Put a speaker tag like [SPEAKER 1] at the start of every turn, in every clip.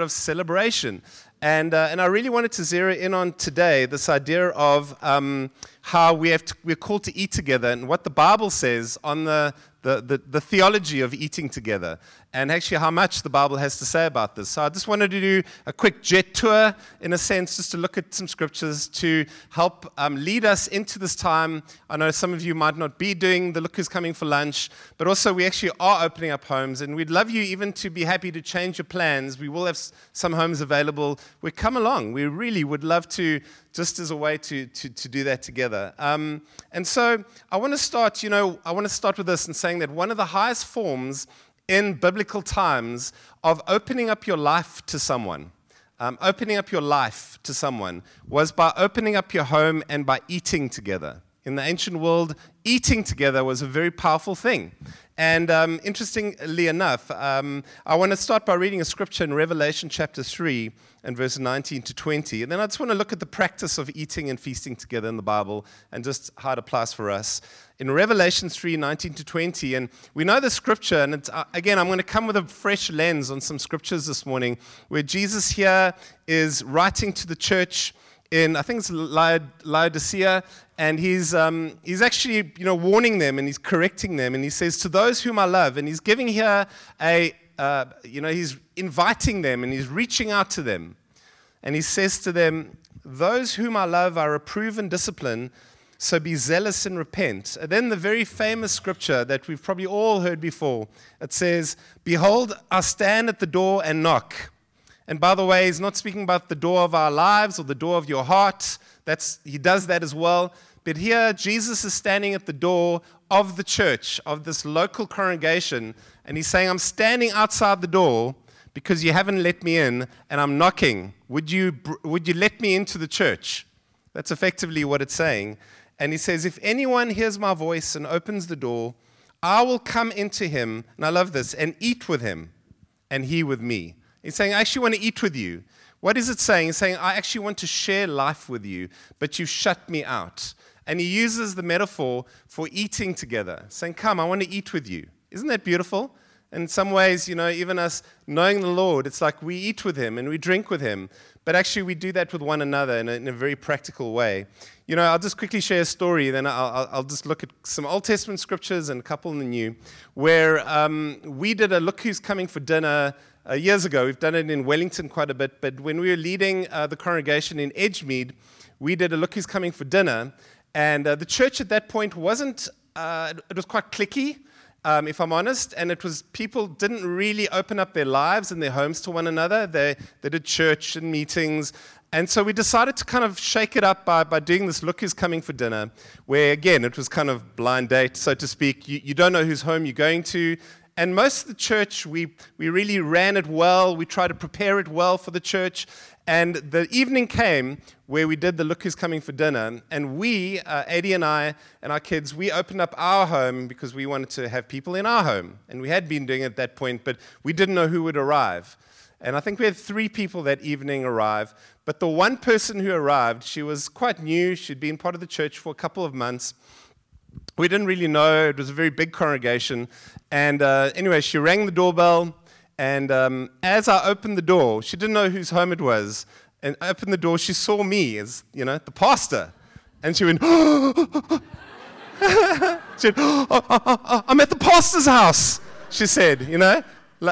[SPEAKER 1] of celebration. And, uh, and I really wanted to zero in on today this idea of um, how we have to, we're called to eat together and what the Bible says on the, the, the, the, theology of eating together and actually how much the Bible has to say about this. So I just wanted to do a quick jet tour, in a sense, just to look at some scriptures to help um, lead us into this time. I know some of you might not be doing the Look Who's Coming for Lunch, but also we actually are opening up homes, and we'd love you even to be happy to change your plans. We will have some homes available. We come along. We really would love to just as a way to, to, to do that together. Um, and so I want to start, you know, I want to start with this and saying that one of the highest forms in biblical times of opening up your life to someone, um, opening up your life to someone, was by opening up your home and by eating together. In the ancient world, eating together was a very powerful thing. And um, interestingly enough, um, I want to start by reading a scripture in Revelation chapter 3 and verse 19 to 20. And then I just want to look at the practice of eating and feasting together in the Bible and just how it applies for us. In Revelation 3 19 to 20, and we know the scripture, and uh, again, I'm going to come with a fresh lens on some scriptures this morning where Jesus here is writing to the church in, I think it's Laodicea, and he's, um, he's actually you know, warning them and he's correcting them. And he says, To those whom I love, and he's giving here a, uh, you know, he's inviting them and he's reaching out to them. And he says to them, Those whom I love, I reprove and discipline, so be zealous and repent. And then the very famous scripture that we've probably all heard before it says, Behold, I stand at the door and knock. And by the way, he's not speaking about the door of our lives or the door of your heart. That's, he does that as well. But here, Jesus is standing at the door of the church, of this local congregation, and he's saying, I'm standing outside the door because you haven't let me in, and I'm knocking. Would you, would you let me into the church? That's effectively what it's saying. And he says, If anyone hears my voice and opens the door, I will come into him, and I love this, and eat with him, and he with me. He's saying, I actually want to eat with you. What is it saying? He's saying, I actually want to share life with you, but you shut me out. And he uses the metaphor for eating together, saying, Come, I want to eat with you. Isn't that beautiful? In some ways, you know, even us knowing the Lord, it's like we eat with him and we drink with him. But actually, we do that with one another in a, in a very practical way. You know, I'll just quickly share a story, then I'll, I'll, just look at some Old Testament scriptures and a couple in the New, where um, we did a Look Who's Coming for Dinner uh, years ago. We've done it in Wellington quite a bit, but when we were leading uh, the congregation in Edgemead, we did a Look Who's Coming for Dinner. And uh, the church at that point wasn't, uh, it was quite clicky. Um, if I'm honest, and it was people didn't really open up their lives and their homes to one another. They, they did church and meetings. And so we decided to kind of shake it up by, by doing this Look Who's Coming for Dinner, where again, it was kind of blind date, so to speak. You, you don't know whose home you're going to, and most of the church, we, we really ran it well. We tried to prepare it well for the church. And the evening came where we did the Look Who's Coming for Dinner. And we, uh, Eddie and I, and our kids, we opened up our home because we wanted to have people in our home. And we had been doing it at that point, but we didn't know who would arrive. And I think we had three people that evening arrive. But the one person who arrived, she was quite new. She'd been part of the church for a couple of months we didn't really know. It was a very big congregation. And uh, anyway, she rang the doorbell. And um, as I opened the door, she didn't know whose home it was. And I opened the door, she saw me as, you know, the pastor. And she went, she said, oh, I'm at the pastor's house, she said, you know.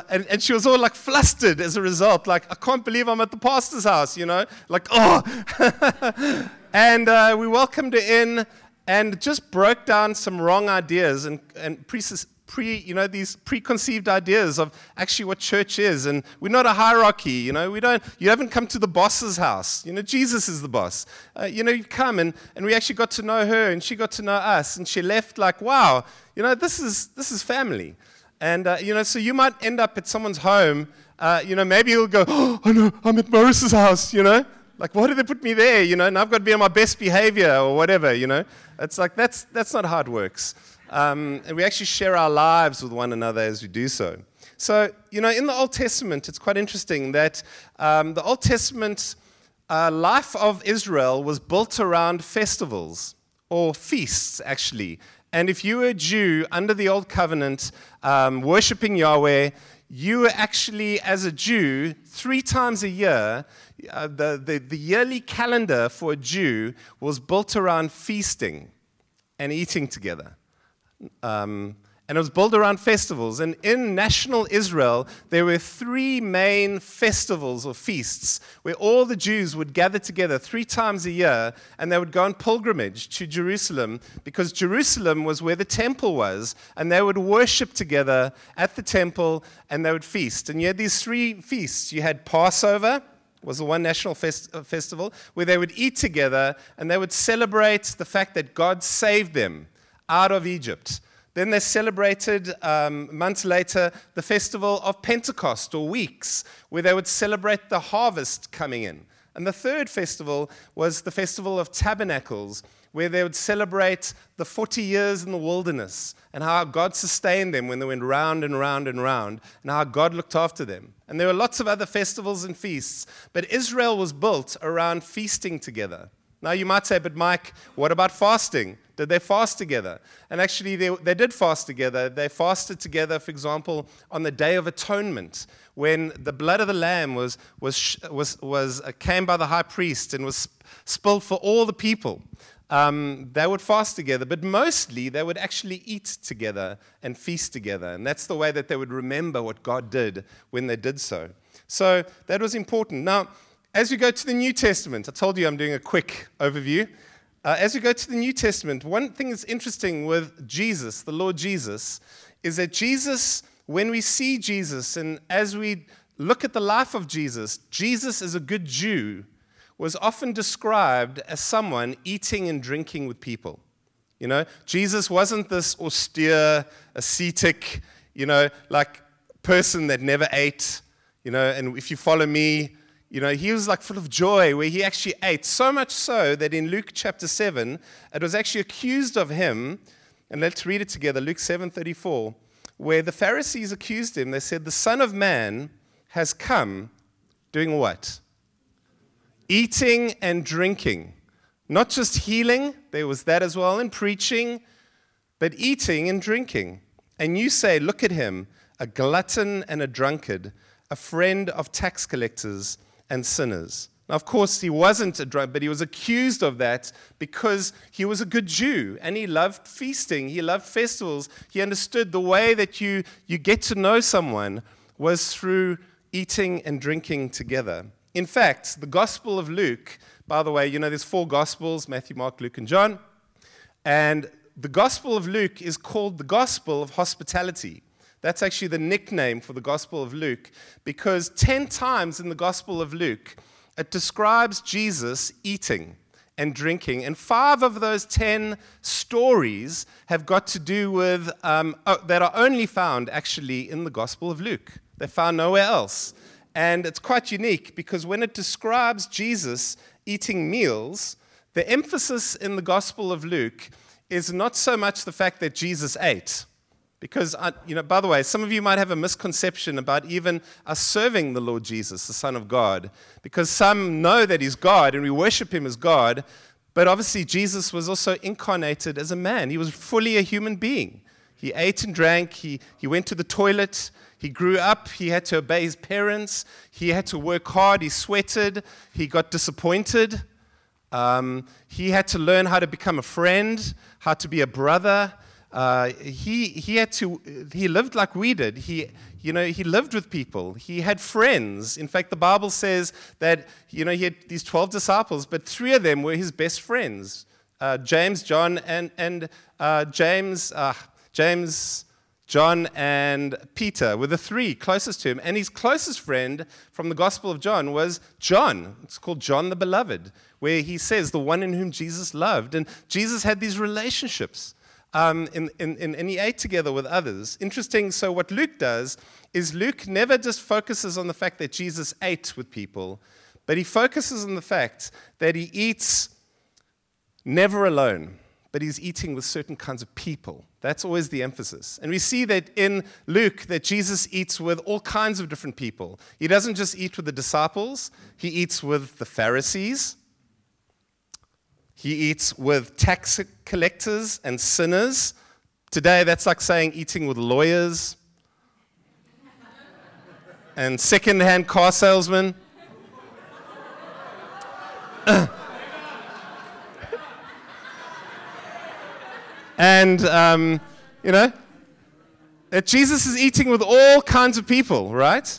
[SPEAKER 1] And, and, she was all like flustered as a result, like, I can't believe I'm at the pastor's house, you know, like, oh. and uh, we welcomed her in, and just broke down some wrong ideas and, and pre, pre, you know, these preconceived ideas of actually what church is. And we're not a hierarchy, you know, we don't, you haven't come to the boss's house. You know, Jesus is the boss. Uh, you know, you come and, and we actually got to know her and she got to know us and she left like, wow, you know, this is, this is family. And, uh, you know, so you might end up at someone's home, uh, you know, maybe you'll go, oh, know, I'm at Morris's house, you know. Like, why did they put me there, you know, and I've got to be on my best behavior or whatever, you know? It's like, that's, that's not how it works. Um, and we actually share our lives with one another as we do so. So, you know, in the Old Testament, it's quite interesting that um, the Old Testament uh, life of Israel was built around festivals or feasts, actually. And if you were a Jew under the Old Covenant, um, worshipping Yahweh, you were actually, as a Jew, three times a year, uh, the, the, the yearly calendar for a Jew was built around feasting and eating together. Um, and it was built around festivals. And in national Israel, there were three main festivals or feasts where all the Jews would gather together three times a year and they would go on pilgrimage to Jerusalem because Jerusalem was where the temple was. And they would worship together at the temple and they would feast. And you had these three feasts you had Passover was the one national fest- uh, festival where they would eat together and they would celebrate the fact that God saved them out of Egypt. Then they celebrated um, months later the festival of Pentecost or weeks, where they would celebrate the harvest coming in. And the third festival was the Festival of Tabernacles, where they would celebrate the 40 years in the wilderness and how God sustained them when they went round and round and round, and how God looked after them. And there were lots of other festivals and feasts, but Israel was built around feasting together. Now you might say, but Mike, what about fasting? Did they fast together? And actually, they, they did fast together. They fasted together, for example, on the Day of Atonement, when the blood of the lamb was, was, was, was, uh, came by the high priest and was spilled for all the people. Um, they would fast together, but mostly they would actually eat together and feast together. And that's the way that they would remember what God did when they did so. So that was important. Now, as we go to the New Testament, I told you I'm doing a quick overview. Uh, as we go to the New Testament, one thing that's interesting with Jesus, the Lord Jesus, is that Jesus, when we see Jesus and as we look at the life of Jesus, Jesus as a good Jew was often described as someone eating and drinking with people. You know, Jesus wasn't this austere, ascetic, you know, like person that never ate, you know, and if you follow me, you know, he was like full of joy where he actually ate. So much so that in Luke chapter 7, it was actually accused of him. And let's read it together Luke 7 34, where the Pharisees accused him. They said, The Son of Man has come doing what? Eating and drinking. Not just healing, there was that as well, and preaching, but eating and drinking. And you say, Look at him, a glutton and a drunkard, a friend of tax collectors and sinners. Now, of course, he wasn't a drunk, but he was accused of that because he was a good Jew and he loved feasting. He loved festivals. He understood the way that you, you get to know someone was through eating and drinking together. In fact, the Gospel of Luke, by the way, you know, there's four Gospels Matthew, Mark, Luke, and John. And the Gospel of Luke is called the Gospel of Hospitality. That's actually the nickname for the Gospel of Luke because 10 times in the Gospel of Luke, it describes Jesus eating and drinking. And five of those 10 stories have got to do with, um, oh, that are only found actually in the Gospel of Luke. They're found nowhere else. And it's quite unique because when it describes Jesus eating meals, the emphasis in the Gospel of Luke is not so much the fact that Jesus ate because, I, you know, by the way, some of you might have a misconception about even us serving the Lord Jesus, the Son of God, because some know that He's God and we worship Him as God, but obviously Jesus was also incarnated as a man. He was fully a human being. He ate and drank, he, he went to the toilet, he grew up, he had to obey his parents, he had to work hard, he sweated, he got disappointed. Um, he had to learn how to become a friend, how to be a brother. Uh, he, he had to, he lived like we did. He, you know, he lived with people. He had friends. In fact, the Bible says that, you know, he had these 12 disciples, but three of them were his best friends. Uh, James, John, and, and uh, James, uh, James, John, and Peter were the three closest to him. And his closest friend from the Gospel of John was John. It's called John the Beloved, where he says, the one in whom Jesus loved. And Jesus had these relationships um, in, in, in, and he ate together with others. Interesting, so what Luke does is Luke never just focuses on the fact that Jesus ate with people, but he focuses on the fact that he eats never alone, but he's eating with certain kinds of people. That's always the emphasis. And we see that in Luke that Jesus eats with all kinds of different people. He doesn't just eat with the disciples, he eats with the Pharisees, he eats with tax collectors and sinners. Today, that's like saying eating with lawyers. and second-hand car salesmen. and um, you know, that Jesus is eating with all kinds of people, right?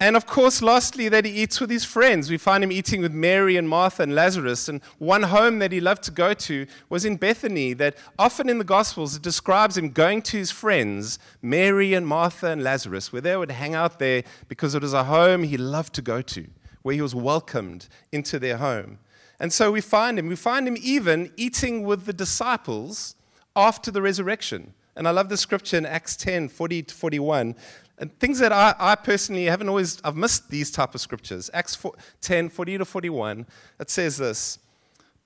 [SPEAKER 1] And of course, lastly, that he eats with his friends. We find him eating with Mary and Martha and Lazarus. And one home that he loved to go to was in Bethany, that often in the Gospels it describes him going to his friends, Mary and Martha and Lazarus, where they would hang out there because it was a home he loved to go to, where he was welcomed into their home. And so we find him. We find him even eating with the disciples after the resurrection. And I love the scripture in Acts 10 40 to 41 and things that I, I, personally haven't always, I've missed these type of scriptures. Acts 4, 10, 40 to 41, it says this,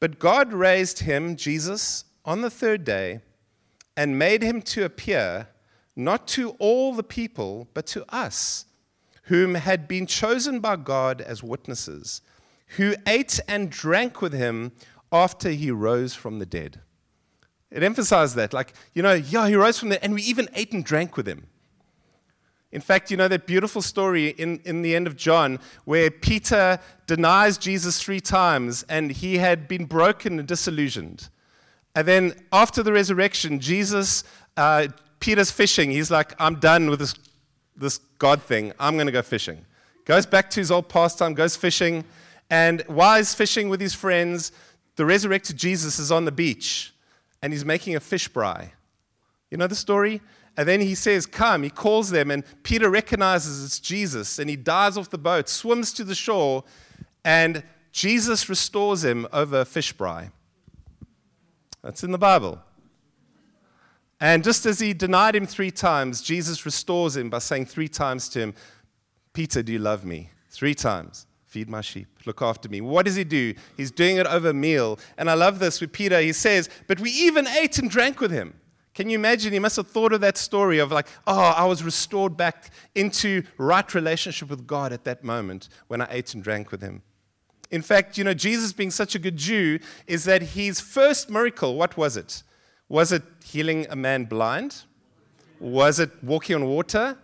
[SPEAKER 1] But God raised him, Jesus, on the third day and made him to appear not to all the people, but to us, whom had been chosen by God as witnesses, who ate and drank with him after he rose from the dead. It emphasized that, like, you know, yeah, he rose from the and we even ate and drank with him. In fact, you know that beautiful story in, in the end of John where Peter denies Jesus three times and he had been broken and disillusioned. And then after the resurrection, Jesus, uh, Peter's fishing. He's like, I'm done with this, this God thing. I'm going to go fishing. Goes back to his old pastime, goes fishing. And while he's fishing with his friends, the resurrected Jesus is on the beach and he's making a fish braai. You know the story? And then he says, Come. He calls them, and Peter recognizes it's Jesus, and he dives off the boat, swims to the shore, and Jesus restores him over a fish fry. That's in the Bible. And just as he denied him three times, Jesus restores him by saying three times to him, Peter, do you love me? Three times. Feed my sheep, look after me. What does he do? He's doing it over a meal. And I love this with Peter. He says, But we even ate and drank with him. Can you imagine? He must have thought of that story of like, oh, I was restored back into right relationship with God at that moment when I ate and drank with him. In fact, you know, Jesus being such a good Jew is that his first miracle, what was it? Was it healing a man blind? Was it walking on water?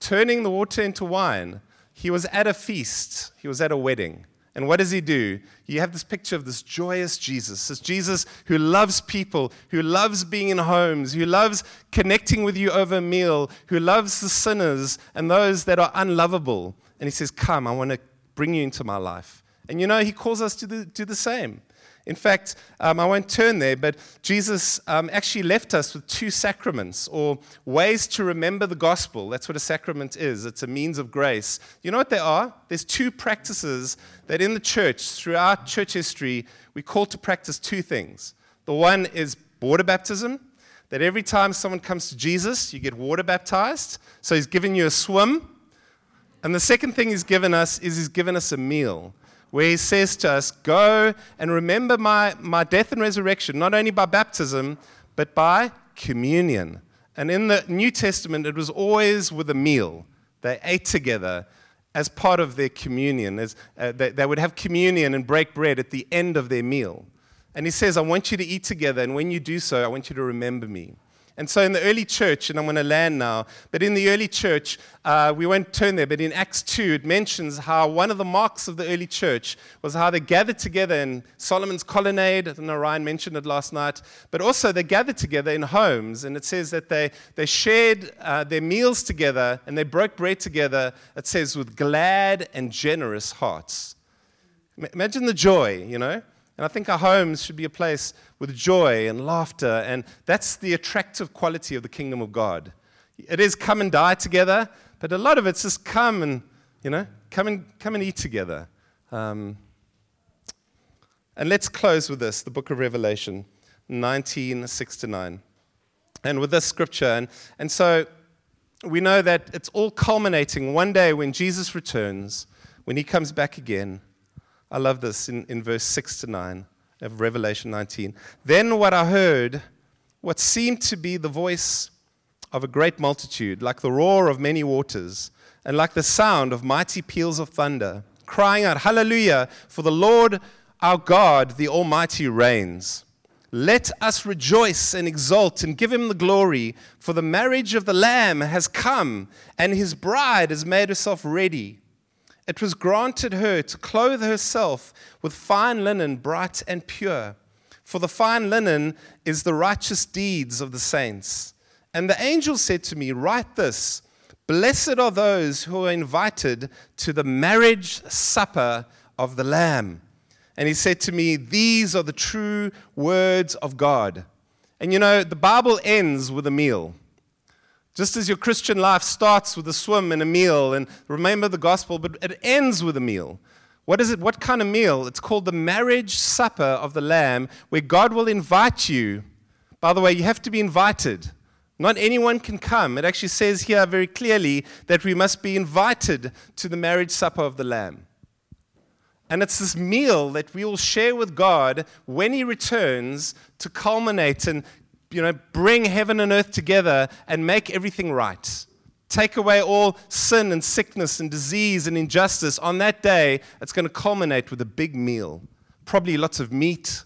[SPEAKER 1] Turning the water into wine. He was at a feast, he was at a wedding. And what does he do? You have this picture of this joyous Jesus, this Jesus who loves people, who loves being in homes, who loves connecting with you over a meal, who loves the sinners and those that are unlovable. And he says, Come, I want to bring you into my life. And you know, he calls us to do the same. In fact, um, I won't turn there, but Jesus um, actually left us with two sacraments or ways to remember the gospel. That's what a sacrament is it's a means of grace. You know what they are? There's two practices that in the church, throughout church history, we call to practice two things. The one is water baptism, that every time someone comes to Jesus, you get water baptized. So he's given you a swim. And the second thing he's given us is he's given us a meal where he says to us, Go and remember my, my death and resurrection, not only by baptism, but by communion. And in the New Testament, it was always with a meal. They ate together as part of their communion. As, uh, they, they would have communion and break bread at the end of their meal. And he says, I want you to eat together, and when you do so, I want you to remember me. And so in the early church, and I'm going to land now, but in the early church, uh, we won't turn there, but in Acts 2, it mentions how one of the marks of the early church was how they gathered together in Solomon's colonnade. I don't know, Ryan mentioned it last night, but also they gathered together in homes, and it says that they, they shared uh, their meals together and they broke bread together, it says, with glad and generous hearts. Imagine the joy, you know? And I think our homes should be a place with joy and laughter, and that's the attractive quality of the kingdom of God. It is come and die together, but a lot of it's just come and, you know, come and, come and eat together. Um, and let's close with this the book of Revelation 19 6 to 9. And with this scripture. And, and so we know that it's all culminating one day when Jesus returns, when he comes back again. I love this in, in verse 6 to 9 of Revelation 19. Then what I heard, what seemed to be the voice of a great multitude, like the roar of many waters, and like the sound of mighty peals of thunder, crying out, Hallelujah, for the Lord our God, the Almighty, reigns. Let us rejoice and exult and give him the glory, for the marriage of the Lamb has come, and his bride has made herself ready. It was granted her to clothe herself with fine linen, bright and pure. For the fine linen is the righteous deeds of the saints. And the angel said to me, Write this Blessed are those who are invited to the marriage supper of the Lamb. And he said to me, These are the true words of God. And you know, the Bible ends with a meal. Just as your Christian life starts with a swim and a meal, and remember the gospel, but it ends with a meal. What is it? What kind of meal? It's called the marriage supper of the Lamb, where God will invite you. By the way, you have to be invited. Not anyone can come. It actually says here very clearly that we must be invited to the marriage supper of the Lamb. And it's this meal that we will share with God when He returns to culminate and you know, bring heaven and earth together and make everything right. Take away all sin and sickness and disease and injustice. On that day, it's going to culminate with a big meal. Probably lots of meat,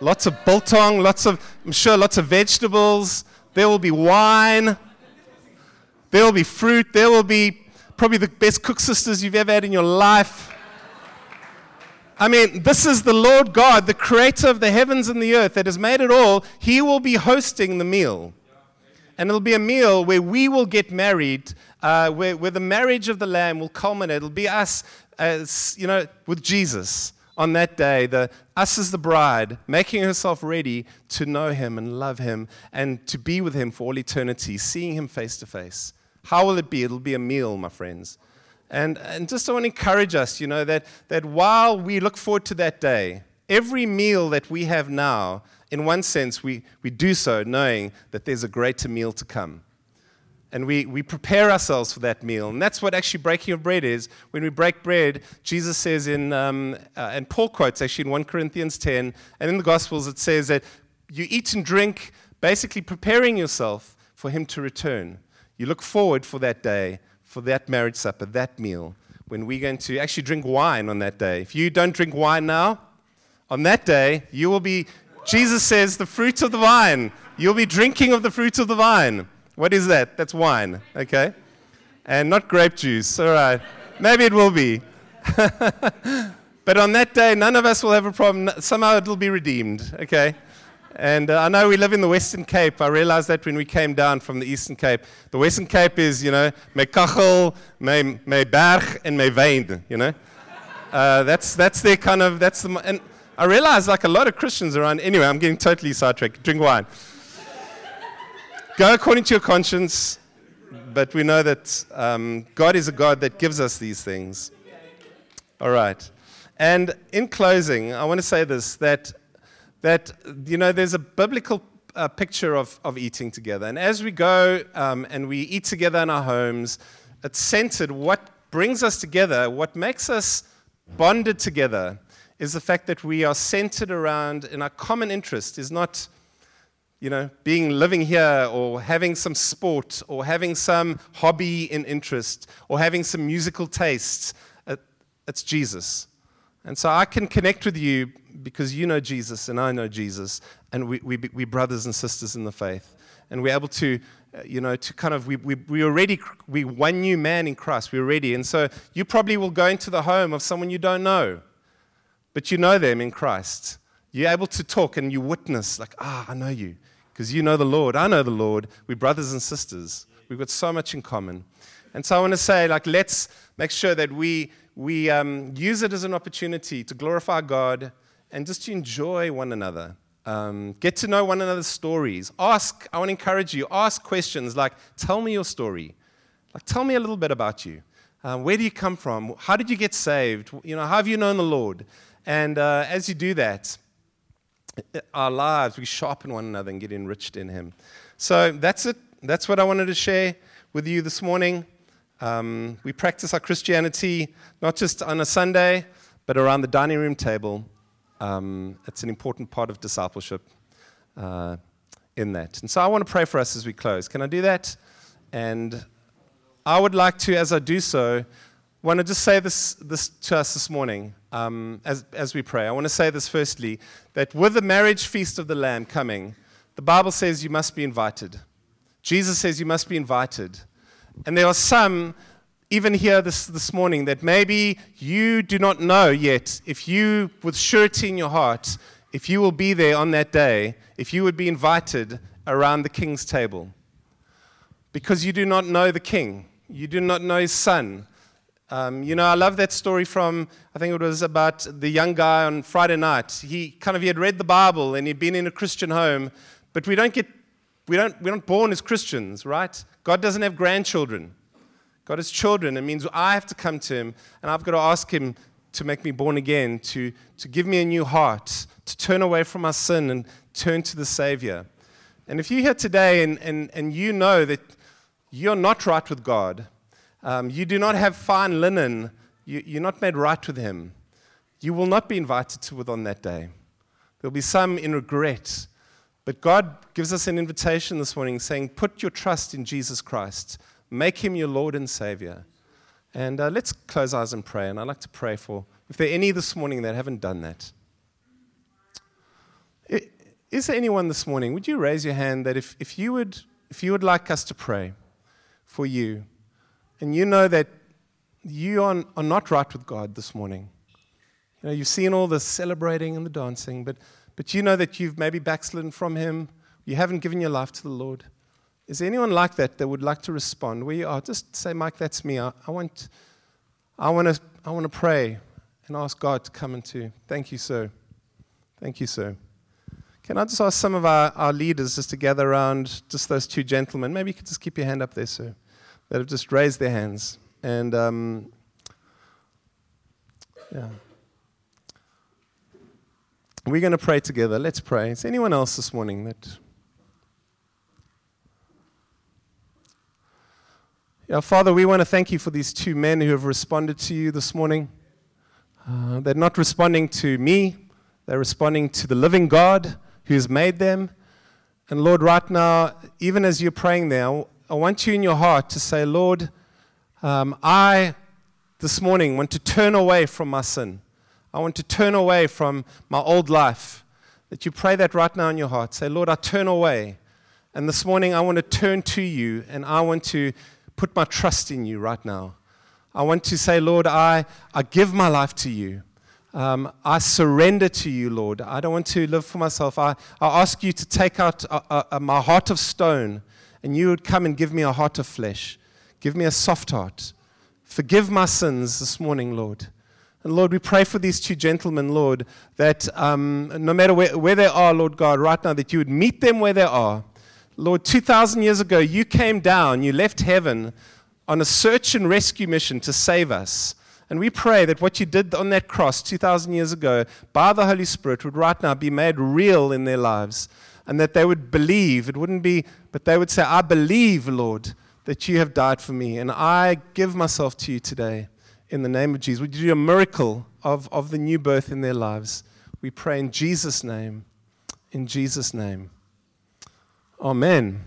[SPEAKER 1] lots of biltong, lots of, I'm sure, lots of vegetables. There will be wine. There will be fruit. There will be probably the best koeksisters you've ever had in your life. I mean, this is the Lord God, the creator of the heavens and the earth that has made it all. He will be hosting the meal. And it'll be a meal where we will get married, uh, where, where the marriage of the Lamb will culminate. It'll be us, as, you know, with Jesus on that day, the, us as the bride, making herself ready to know him and love him and to be with him for all eternity, seeing him face to face. How will it be? It'll be a meal, my friends. And, and just I want to encourage us, you know, that, that while we look forward to that day, every meal that we have now, in one sense, we, we do so knowing that there's a greater meal to come. And we, we prepare ourselves for that meal. And that's what actually breaking of bread is. When we break bread, Jesus says in, um, uh, and Paul quotes actually in 1 Corinthians 10, and in the Gospels it says that you eat and drink, basically preparing yourself for him to return. You look forward for that day, for that marriage supper, that meal, when we're going to actually drink wine on that day. If you don't drink wine now, on that day, you will be, Jesus says, the fruit of the vine. You'll be drinking of the fruit of the vine. What is that? That's wine, okay? And not grape juice, all right. Maybe it will be. but on that day, none of us will have a problem. Somehow it'll be redeemed, okay? And uh, I know we live in the Western Cape. I realized that when we came down from the Eastern Cape. The Western Cape is, you know, my kachel, my, my berg, and my wijn, you know. Uh, that's, that's their kind of, that's the, and I realized like a lot of Christians around, anyway, I'm getting totally sidetracked. Drink wine. Go according to your conscience, but we know that um, God is a God that gives us these things. All right. And in closing, I want to say this that that, you know, there's a biblical uh, picture of, of eating together. And as we go um, and we eat together in our homes, it's centered. What brings us together, what makes us bonded together, is the fact that we are centered around, and our common interest is not, you know, being living here or having some sport or having some hobby in interest or having some musical tastes. It's Jesus. And so I can connect with you because you know Jesus and I know Jesus, and we, we, we brothers and sisters in the faith. And we're able to, uh, you know, to kind of, we, we, we already, we one new man in Christ, we're ready. And so you probably will go into the home of someone you don't know, but you know them in Christ. You're able to talk and you witness, like, ah, I know you, because you know the Lord. I know the Lord. We're brothers and sisters. We've got so much in common. And so I want to say, like, let's make sure that we, we um, use it as an opportunity to glorify God and just to enjoy one another. Um, get to know one another's stories. Ask, I want to encourage you, ask questions like, tell me your story. Like, tell me a little bit about you. Um, where do you come from? How did you get saved? You know, how have you known the Lord? And uh, as you do that, our lives, we sharpen one another and get enriched in Him. So that's it. That's what I wanted to share with you this morning. Um, we practice our Christianity not just on a Sunday, but around the dining room table. Um, it's an important part of discipleship uh, in that. And so I want to pray for us as we close. Can I do that? And I would like to, as I do so, want to just say this, this to us this morning. um, as, as we pray. I want to say this firstly that with the marriage feast of the Lamb coming, the Bible says you must be invited. Jesus says you must be invited. And there are some, even here this, this morning, that maybe you do not know yet if you, with surety in your heart, if you will be there on that day, if you would be invited around the king's table. Because you do not know the king, you do not know his son, um, you know, I love that story from, I think it was about the young guy on Friday night. He kind of, he had read the Bible and he'd been in a Christian home, but we don't get, we don't, we're not born as Christians, right? God doesn't have grandchildren. God has children. It means I have to come to him and I've got to ask him to make me born again, to, to give me a new heart, to turn away from my sin and turn to the Savior. And if you're here today and, and, and you know that you're not right with God, um, you do not have fine linen. You, you're not made right with him. You will not be invited to it on that day. There'll be some in regret. But God gives us an invitation this morning saying, Put your trust in Jesus Christ, make him your Lord and Savior. And uh, let's close eyes and pray. And I'd like to pray for, if there are any this morning that haven't done that. Is there anyone this morning? Would you raise your hand that if, if, you, would, if you would like us to pray for you, and you know that you are, are not right with God this morning. You know, you've seen all the celebrating and the dancing, but, but you know that you've maybe backslidden from Him. You haven't given your life to the Lord. Is there anyone like that that would like to respond? Where you are, just say, Mike, that's me. I, I want, I want to, I want to pray and ask God to come into. Thank you, sir. Thank you, sir. Can I just ask some of our, our leaders just to gather around just those two gentlemen? Maybe you could just keep your hand up there, sir that have just raised their hands. And um, yeah. We're going to pray together. Let's pray. Is anyone else this morning that. Yeah, Father, we want to thank you for these two men who have responded to you this morning. Uh, they're not responding to me, they're responding to the living God who has made them. And Lord, right now, even as you're praying there, I want you in your heart to say, Lord, um, I this morning want to turn away from my sin. I want to turn away from my old life. That you pray that right now in your heart. Say, Lord, I turn away. And this morning I want to turn to you and I want to put my trust in you right now. I want to say, Lord, I, I give my life to you. Um, I surrender to you, Lord. I don't want to live for myself. I, I ask you to take out a, a, my heart of stone and you would come and give me a heart of flesh. Give me a soft heart. Forgive my sins this morning, Lord. And Lord, we pray for these two gentlemen, Lord, that um, no matter where, where they are, Lord God, right now, that you would meet them where they are. Lord, 2,000 years ago, you came down, you left heaven on a search and rescue mission to save us. And we pray that what you did on that cross 2,000 years ago by the Holy Spirit would right now be made real in their lives and that they would believe. It wouldn't be, but they would say, I believe, Lord, that you have died for me, and I give myself to you today in the name of Jesus. Would you do a miracle of, of the new birth in their lives? We pray in Jesus' name. In Jesus' name. Amen.